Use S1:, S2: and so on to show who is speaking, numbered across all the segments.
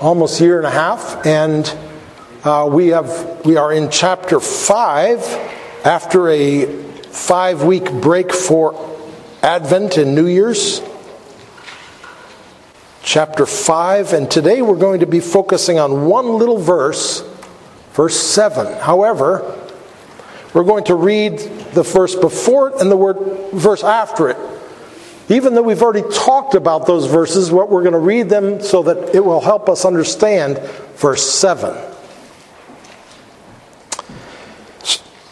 S1: almost year and a half, and uh, we have we are in chapter five after a five week break for Advent and New Year's. Chapter 5, and today we're going to be focusing on one little verse, verse 7. However, we're going to read the verse before it and the word verse after it. Even though we've already talked about those verses, what we're going to read them so that it will help us understand verse 7.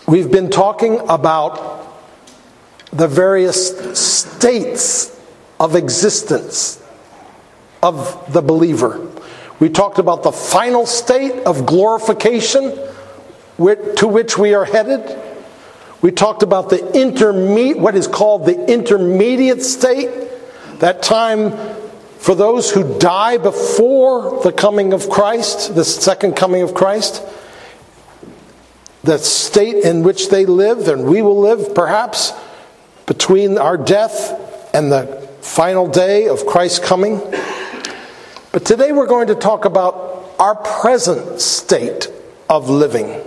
S1: We've been talking about the various states of existence of the believer. We talked about the final state of glorification to which we are headed. We talked about the intermediate, what is called the intermediate state, that time for those who die before the coming of Christ, the second coming of Christ, the state in which they live, and we will live perhaps between our death and the final day of Christ's coming. But today we're going to talk about our present state of living.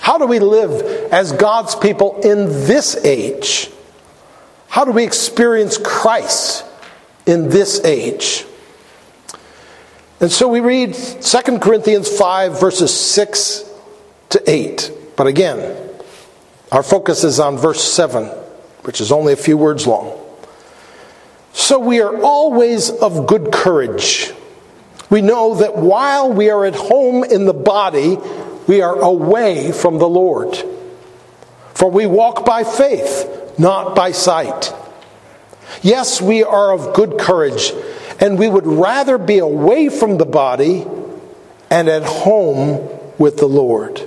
S1: How do we live as God's people in this age? How do we experience Christ in this age? And so we read 2 Corinthians 5, verses 6 to 8. But again, our focus is on verse 7, which is only a few words long. So we are always of good courage. We know that while we are at home in the body, we are away from the Lord. For we walk by faith, not by sight. Yes, we are of good courage, and we would rather be away from the body and at home with the Lord.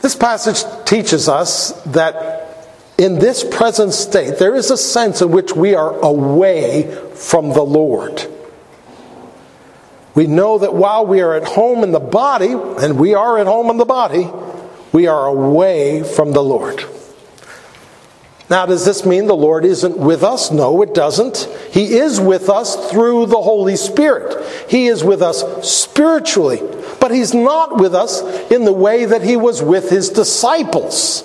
S1: This passage teaches us that in this present state, there is a sense in which we are away from the Lord. We know that while we are at home in the body, and we are at home in the body, we are away from the Lord. Now, does this mean the Lord isn't with us? No, it doesn't. He is with us through the Holy Spirit. He is with us spiritually, but He's not with us in the way that He was with His disciples.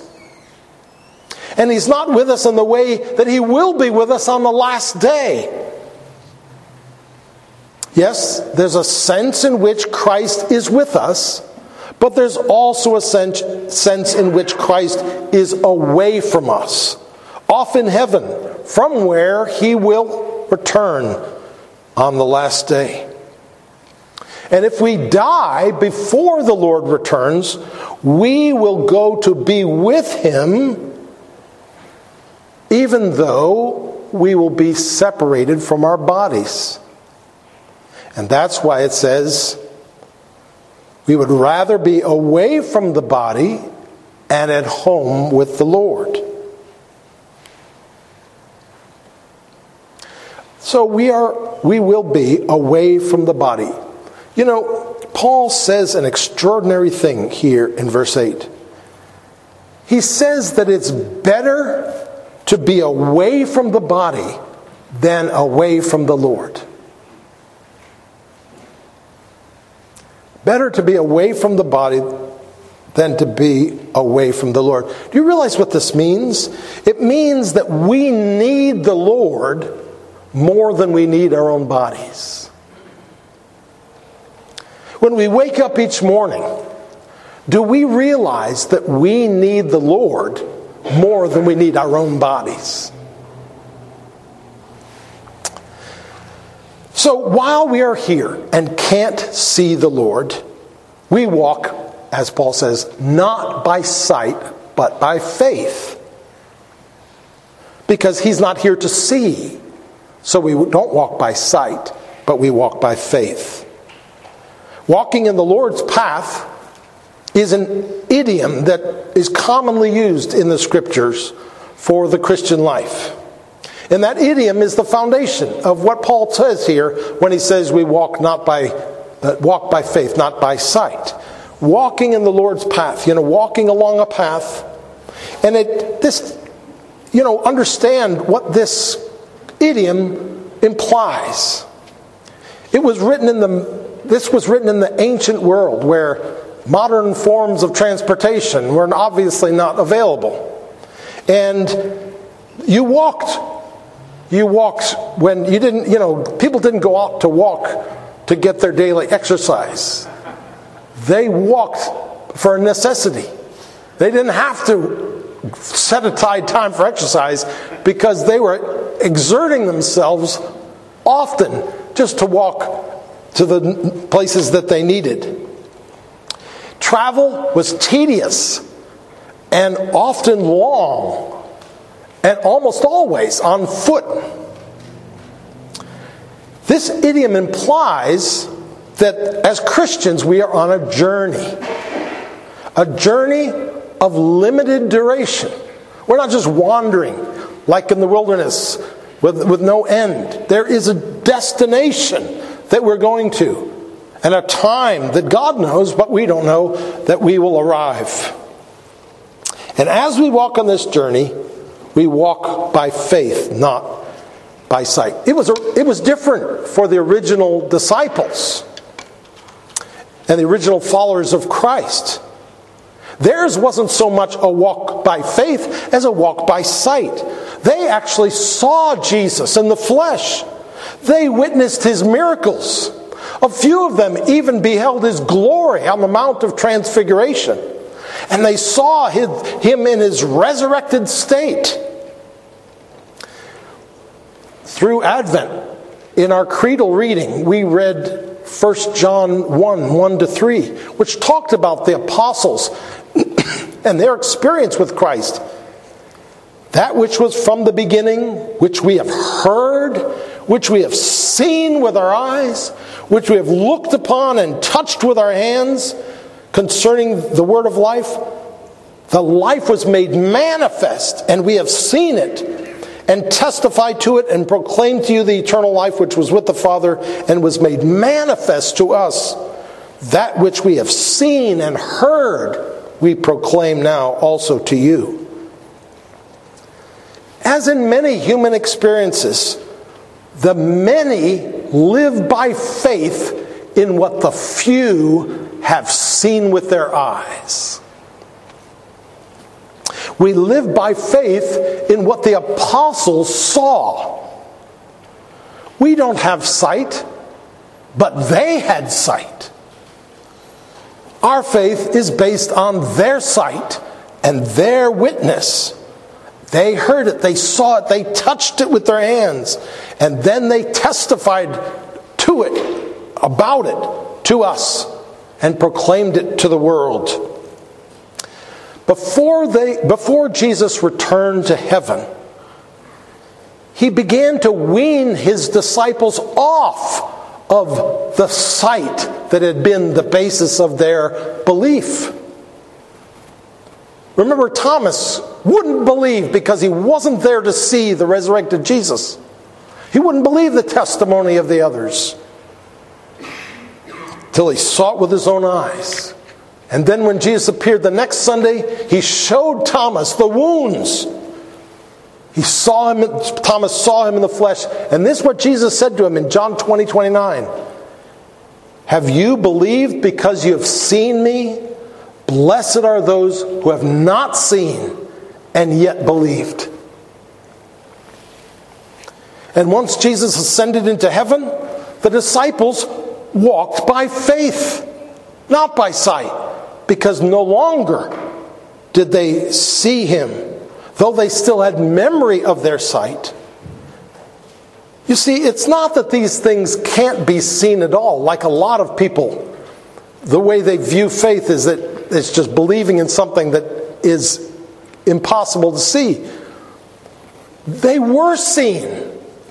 S1: And He's not with us in the way that He will be with us on the last day. Yes, there's a sense in which Christ is with us, but there's also a sense, in which Christ is away from us, off in heaven, from where he will return on the last day. And if we die before the Lord returns, we will go to be with him, even though we will be separated from our bodies. And that's why it says we would rather be away from the body and at home with the Lord. So we are we will be away from the body. You know, Paul says an extraordinary thing here in verse 8. He says that it's better to be away from the body than away from the Lord. Better to be away from the body than to be away from the Lord. Do you realize what this means? It means that we need the Lord more than we need our own bodies. When we wake up each morning, do we realize that we need the Lord more than we need our own bodies? So while we are here and can't see the Lord, we walk, as Paul says, not by sight, but by faith. Because he's not here to see. So we don't walk by sight, but we walk by faith. Walking in the Lord's path is an idiom that is commonly used in the scriptures for the Christian life. And that idiom is the foundation of what Paul says here when he says we walk not by uh, walk by faith, not by sight. Walking in the Lord's path, you know, walking along a path. And it this you know, understand what this idiom implies. It was written in the this was written in the ancient world where modern forms of transportation were obviously not available. And you walked you walked when you didn't, you know, people didn't go out to walk to get their daily exercise. They walked for a necessity. They didn't have to set aside time for exercise because they were exerting themselves often just to walk to the places that they needed. Travel was tedious and often long and almost always on foot. This idiom implies that as Christians we are on a journey, a journey of limited duration. We're not just wandering like in the wilderness with, with no end. There is a destination that we're going to and a time that God knows, but we don't know that we will arrive. And as we walk on this journey, we walk by faith, not by sight. It was, a, it was different for the original disciples and the original followers of Christ. Theirs wasn't so much a walk by faith as a walk by sight. They actually saw Jesus in the flesh. They witnessed his miracles. A few of them even beheld his glory on the Mount of Transfiguration. And they saw his, him in his resurrected state through Advent, in our creedal reading, we read 1 John 1 1 to 3, which talked about the apostles and their experience with Christ. That which was from the beginning, which we have heard, which we have seen with our eyes, which we have looked upon and touched with our hands concerning the word of life. The life was made manifest, and we have seen it and testify to it and proclaim to you the eternal life which was with the Father and was made manifest to us. That which we have seen and heard, we proclaim now also to you. As in many human experiences, the many live by faith in what the few have seen with their eyes. We live by faith in what the apostles saw. We don't have sight, but they had sight. Our faith is based on their sight and their witness. They heard it, they saw it, they touched it with their hands, and then they testified to it, about it, to us, and proclaimed it to the world. Before, they, before Jesus returned to heaven, he began to wean his disciples off of the sight that had been the basis of their belief. Remember, Thomas wouldn't believe because he wasn't there to see the resurrected Jesus. He wouldn't believe the testimony of the others till he saw it with his own eyes. And then when Jesus appeared the next Sunday, he showed Thomas the wounds. He saw him, Thomas saw him in the flesh. And this is what Jesus said to him in John 20, 29. Have you believed because you have seen me? Blessed are those who have not seen and yet believed. And once Jesus ascended into heaven, the disciples walked by faith, not by sight because no longer did they see him, though they still had memory of their sight. You see, it's not that these things can't be seen at all, like a lot of people. The way they view faith is that it's just believing in something that is impossible to see. They were seen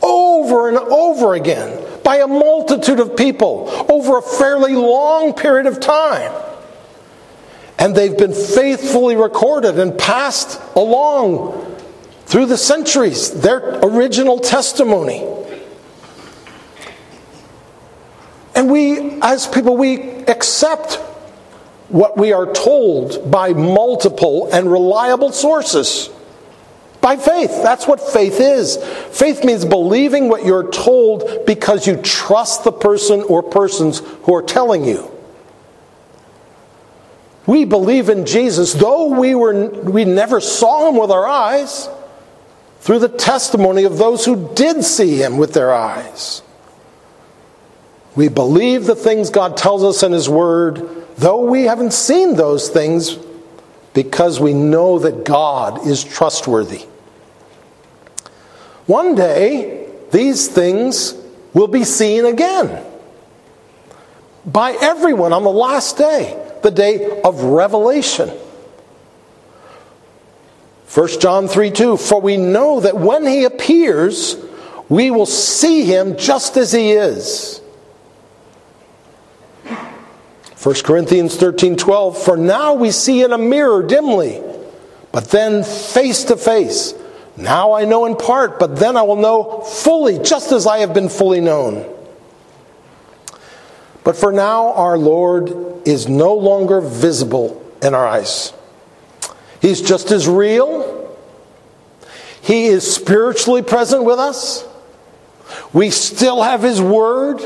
S1: over and over again by a multitude of people over a fairly long period of time. And they've been faithfully recorded and passed along through the centuries, their original testimony. And we, as people, we accept what we are told by multiple and reliable sources. By faith. That's what faith is. Faith means believing what you're told because you trust the person or persons who are telling you. We believe in Jesus, though we, were, we never saw him with our eyes, through the testimony of those who did see him with their eyes. We believe the things God tells us in his word, though we haven't seen those things, because we know that God is trustworthy. One day, these things will be seen again by everyone on the last day, the day of revelation. 1 John 3 2 For we know that when he appears, we will see him just as he is. 1 Corinthians 13 12, for now we see in a mirror dimly, but then face to face. Now I know in part, but then I will know fully, just as I have been fully known. But for now, our Lord is no longer visible in our eyes. He's just as real. He is spiritually present with us. We still have His Word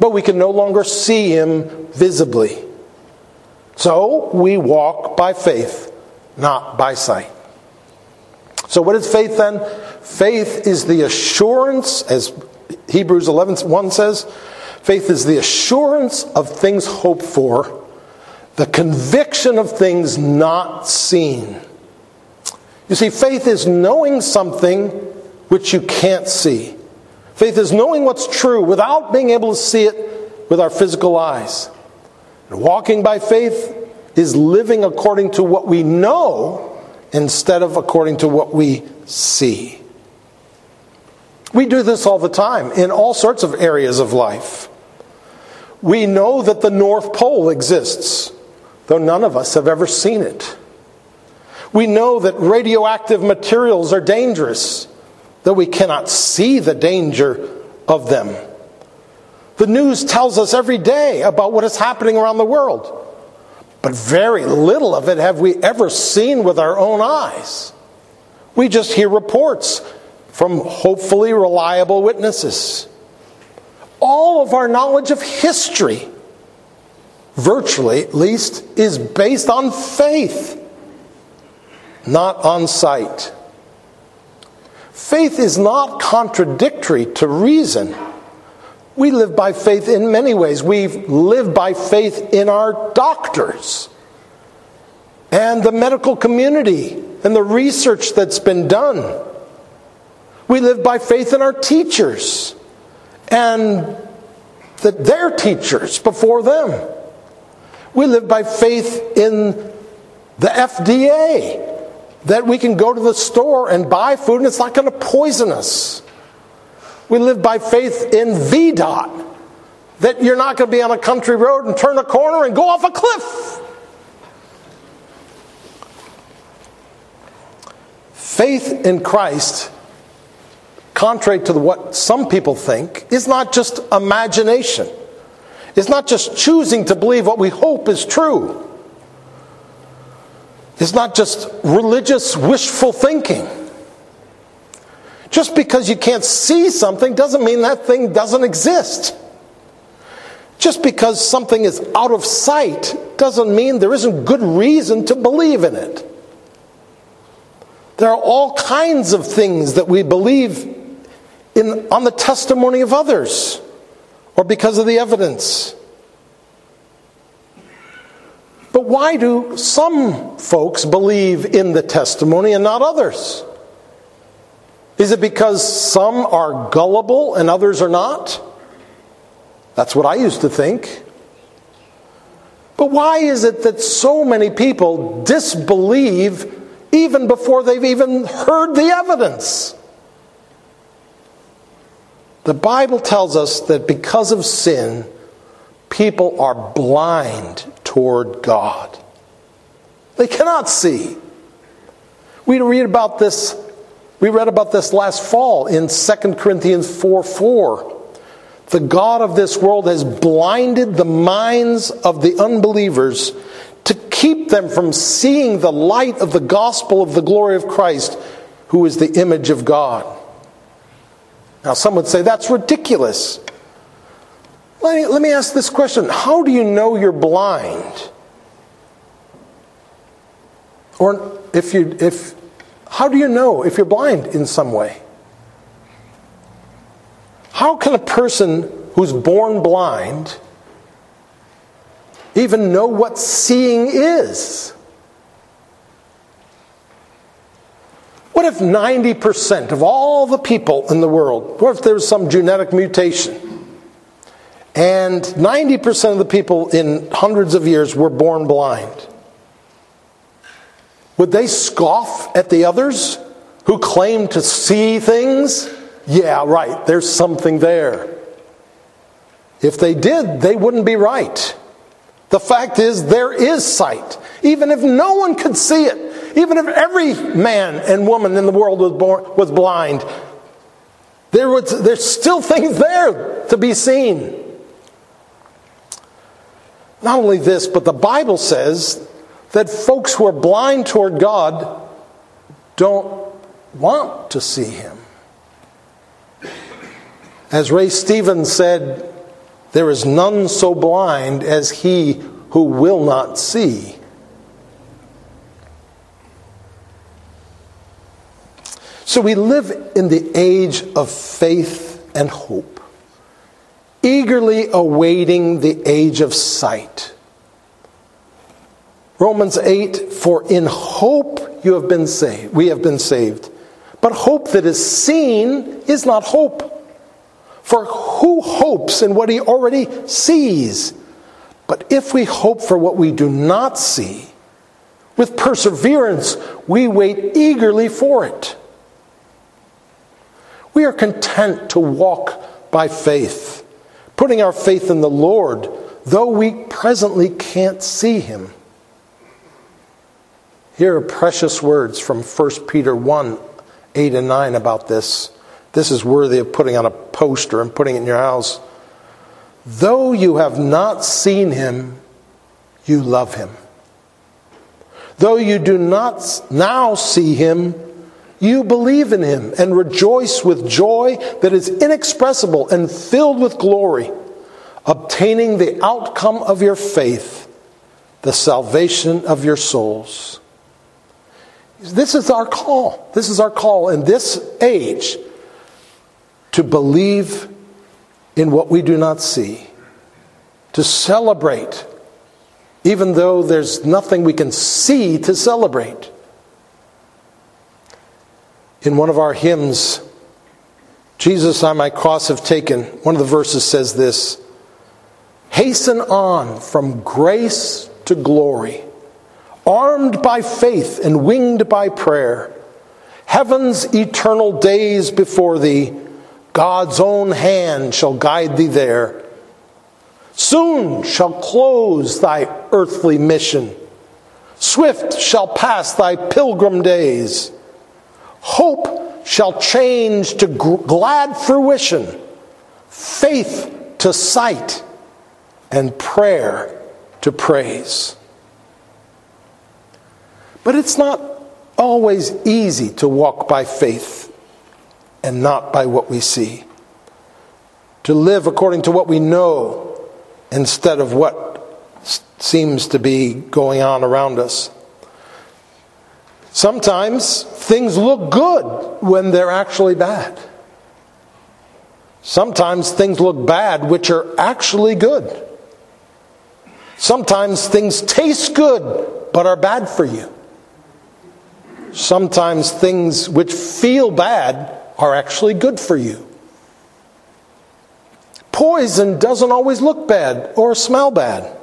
S1: but we can no longer see him visibly. So we walk by faith, not by sight. So, what is faith then? Faith is the assurance, as Hebrews 11 1 says, faith is the assurance of things hoped for, the conviction of things not seen. You see, faith is knowing something which you can't see. Faith is knowing what's true without being able to see it with our physical eyes. And walking by faith is living according to what we know instead of according to what we see. We do this all the time in all sorts of areas of life. We know that the North Pole exists, though none of us have ever seen it. We know that radioactive materials are dangerous, though we cannot see the danger of them. The news tells us every day about what is happening around the world, but very little of it have we ever seen with our own eyes. We just hear reports from hopefully reliable witnesses. All of our knowledge of history, virtually at least, is based on faith, not on sight. Faith is not contradictory to reason. We live by faith in many ways. We live by faith in our doctors and the medical community and the research that's been done. We live by faith in our teachers and the, their teachers before them. We live by faith in the FDA that we can go to the store and buy food and it's not going to poison us. We live by faith in VDOT, that you're not going to be on a country road and turn a corner and go off a cliff. Faith in Christ, contrary to what some people think, is not just imagination. It's not just choosing to believe what we hope is true. It's not just religious wishful thinking. Just because you can't see something doesn't mean that thing doesn't exist. Just because something is out of sight doesn't mean there isn't good reason to believe in it. There are all kinds of things that we believe in on the testimony of others or because of the evidence. But why do some folks believe in the testimony and not others? Is it because some are gullible and others are not? That's what I used to think. But why is it that so many people disbelieve even before they've even heard the evidence? The Bible tells us that because of sin, people are blind toward God. They cannot see. We read about this, we read about this last fall in 2 Corinthians 4 4. The God of this world has blinded the minds of the unbelievers to keep them from seeing the light of the gospel of the glory of Christ, who is the image of God. Now, some would say that's ridiculous. Let me, let me ask this question How do you know you're blind? Or if you, if, how do you know if you're blind in some way? How can a person who's born blind even know what seeing is? What if 90% of all the people in the world, what if there's some genetic mutation? And 90% of the people in hundreds of years were born blind. Would they scoff at the others who claim to see things? Yeah, right, there's something there. If they did, they wouldn't be right. The fact is, there is sight. Even if no one could see it, even if every man and woman in the world was, born, was blind, there was, there's still things there to be seen. Not only this, but the Bible says that folks who are blind toward God don't want to see Him. As Ray Stevens said, there is none so blind as he who will not see. So we live in the age of faith and hope, eagerly awaiting the age of sight. Romans 8 For in hope you have been saved, we have been saved. But hope that is seen is not hope. For who hopes in what he already sees? But if we hope for what we do not see, with perseverance we wait eagerly for it. We are content to walk by faith, putting our faith in the Lord, though we presently can't see him. Here are precious words from 1 Peter 1 8 and 9 about this. This is worthy of putting on a poster and putting it in your house. Though you have not seen him, you love him. Though you do not now see him, you believe in him and rejoice with joy that is inexpressible and filled with glory, obtaining the outcome of your faith, the salvation of your souls. This is our call. This is our call in this age to believe in what we do not see, to celebrate, even though there's nothing we can see to celebrate. In one of our hymns, Jesus on my cross have taken, one of the verses says this Hasten on from grace to glory, armed by faith and winged by prayer. Heaven's eternal days before thee God's own hand shall guide thee there. Soon shall close thy earthly mission. Swift shall pass thy pilgrim days. Hope shall change to glad fruition, faith to sight, and prayer to praise. But it's not always easy to walk by faith and not by what we see. To live according to what we know instead of what seems to be going on around us. Sometimes things look good when they're actually bad. Sometimes things look bad which are actually good. Sometimes things taste good but are bad for you. Sometimes things which feel bad are actually good for you. Poison doesn't always look bad or smell bad.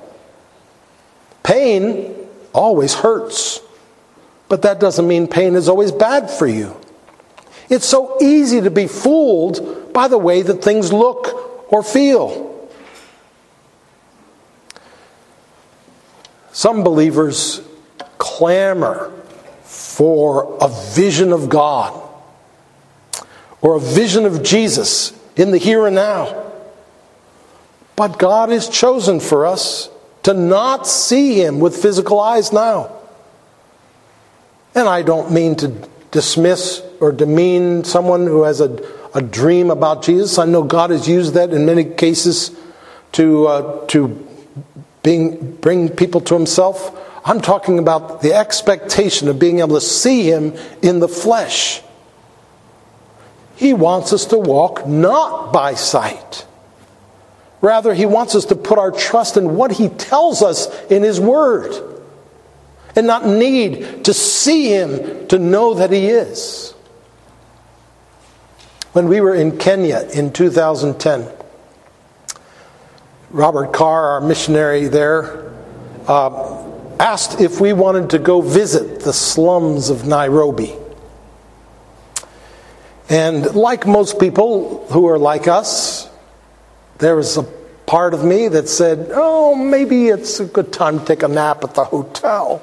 S1: Pain always hurts, but that doesn't mean pain is always bad for you. It's so easy to be fooled by the way that things look or feel. Some believers clamor for a vision of God or a vision of Jesus in the here and now. But God has chosen for us to not see Him with physical eyes now. And I don't mean to dismiss or demean someone who has a, a dream about Jesus. I know God has used that in many cases to, uh, to being, bring people to Himself. I'm talking about the expectation of being able to see Him in the flesh. He wants us to walk not by sight. Rather, He wants us to put our trust in what He tells us in His Word and not need to see Him to know that He is. When we were in Kenya in 2010, Robert Carr, our missionary there, uh, asked if we wanted to go visit the slums of Nairobi. And like most people who are like us, there was a part of me that said, oh, maybe it's a good time to take a nap at the hotel.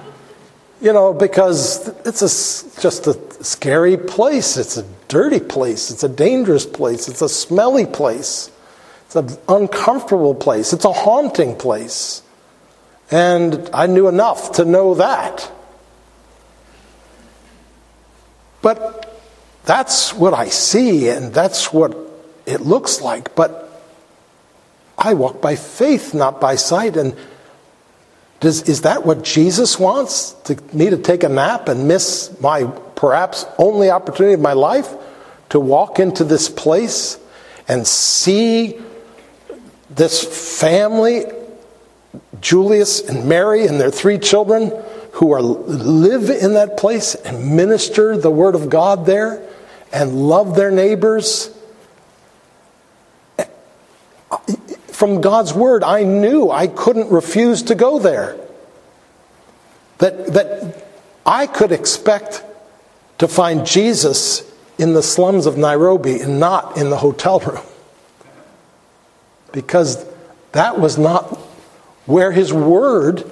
S1: you know, because it's a, just a scary place. It's a dirty place. It's a dangerous place. It's a smelly place. It's an uncomfortable place. It's a haunting place. And I knew enough to know that. But that's what I see, and that's what it looks like. But I walk by faith, not by sight. And does, is that what Jesus wants? To, me to take a nap and miss my perhaps only opportunity of my life to walk into this place and see this family, Julius and Mary and their three children, who are live in that place and minister the word of God there? and love their neighbors. From God's word, I knew I couldn't refuse to go there. That, that I could expect to find Jesus in the slums of Nairobi and not in the hotel room. Because that was not where his word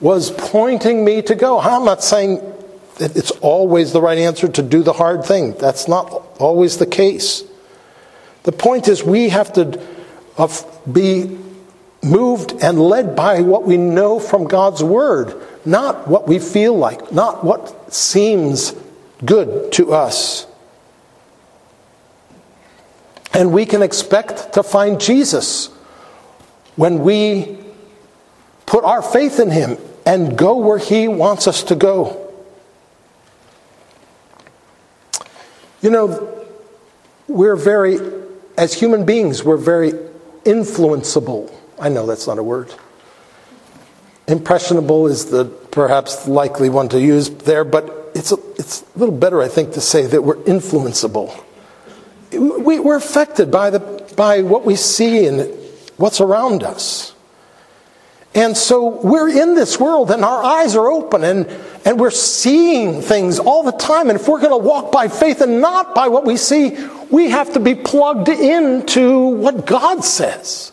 S1: was pointing me to go. I'm not saying it's always the right answer to do the hard thing. That's not always the case. The point is, we have to uh, be moved and led by what we know from God's Word, not what we feel like, not what seems good to us. And we can expect to find Jesus when we put our faith in Him and go where He wants us to go. You know, we're very, as human beings, we're very influenceable. I know that's not a word. Impressionable is the perhaps likely one to use there, but it's a, it's a little better, I think, to say that we're influenceable. We, we're affected by, the, by what we see and what's around us. And so we're in this world and our eyes are open and, and we're seeing things all the time. And if we're going to walk by faith and not by what we see, we have to be plugged into what God says.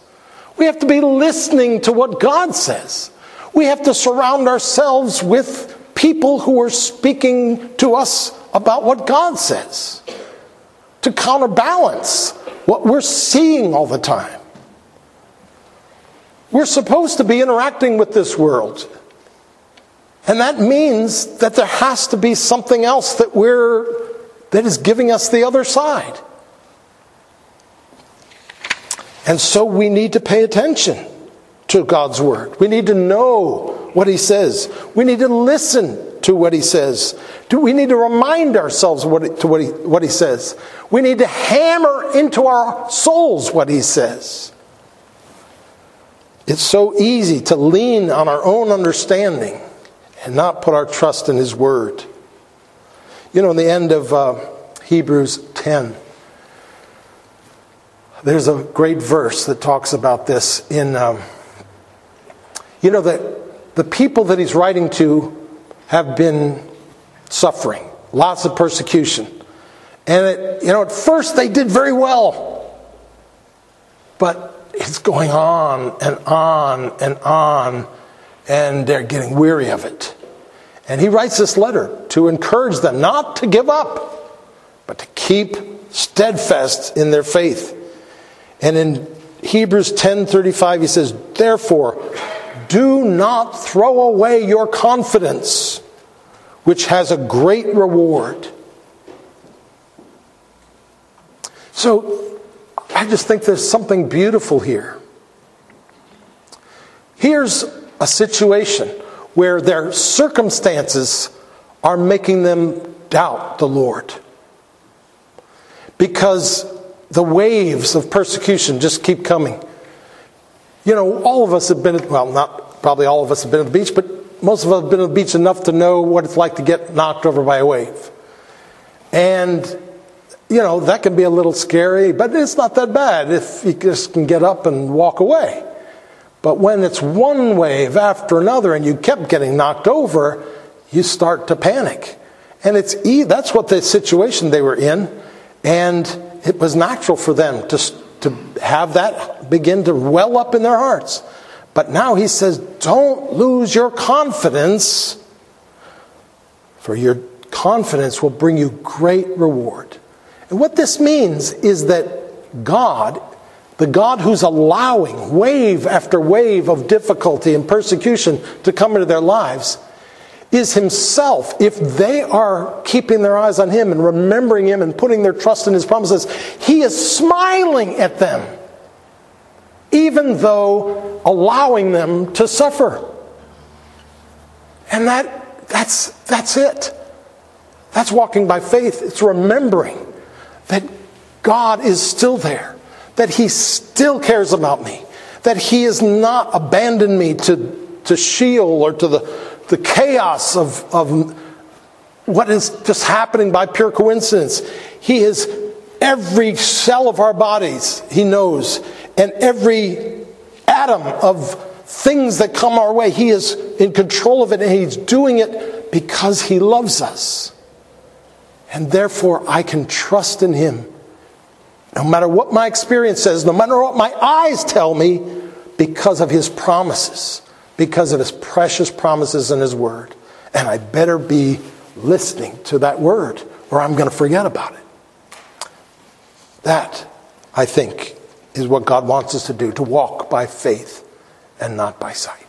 S1: We have to be listening to what God says. We have to surround ourselves with people who are speaking to us about what God says to counterbalance what we're seeing all the time. We're supposed to be interacting with this world. And that means that there has to be something else that we're that is giving us the other side. And so we need to pay attention to God's word. We need to know what he says. We need to listen to what he says. Do we need to remind ourselves what, to what he, what he says. We need to hammer into our souls what he says. It's so easy to lean on our own understanding and not put our trust in His Word. You know, in the end of uh, Hebrews 10, there's a great verse that talks about this. In, um, you know, that the people that he's writing to have been suffering, lots of persecution. And, it, you know, at first they did very well. But it's going on and on and on, and they're getting weary of it. And he writes this letter to encourage them not to give up, but to keep steadfast in their faith. And in Hebrews 10:35 he says, "Therefore, do not throw away your confidence, which has a great reward. So I just think there's something beautiful here. Here's a situation where their circumstances are making them doubt the Lord. Because the waves of persecution just keep coming. You know, all of us have been, well, not probably all of us have been at the beach, but most of us have been at the beach enough to know what it's like to get knocked over by a wave. And, you know, that can be a little scary, but it's not that bad if you just can get up and walk away. But when it's one wave after another and you kept getting knocked over, you start to panic. And it's that's what the situation they were in. And it was natural for them to, to have that begin to well up in their hearts. But now he says, don't lose your confidence, for your confidence will bring you great reward. And what this means is that God, the God who's allowing wave after wave of difficulty and persecution to come into their lives, is himself, if they are keeping their eyes on him and remembering him and putting their trust in his promises, he is smiling at them, even though allowing them to suffer. And that, that's, that's it. That's walking by faith. It's remembering that God is still there, that he still cares about me, that he has not abandoned me to, to Sheol or to the the chaos of, of what is just happening by pure coincidence. He is every cell of our bodies, He knows, and every atom of things that come our way. He is in control of it, and He's doing it because He loves us. And therefore, I can trust in Him. No matter what my experience says, no matter what my eyes tell me, because of His promises because of his precious promises in his word. And I better be listening to that word or I'm going to forget about it. That, I think, is what God wants us to do to walk by faith and not by sight.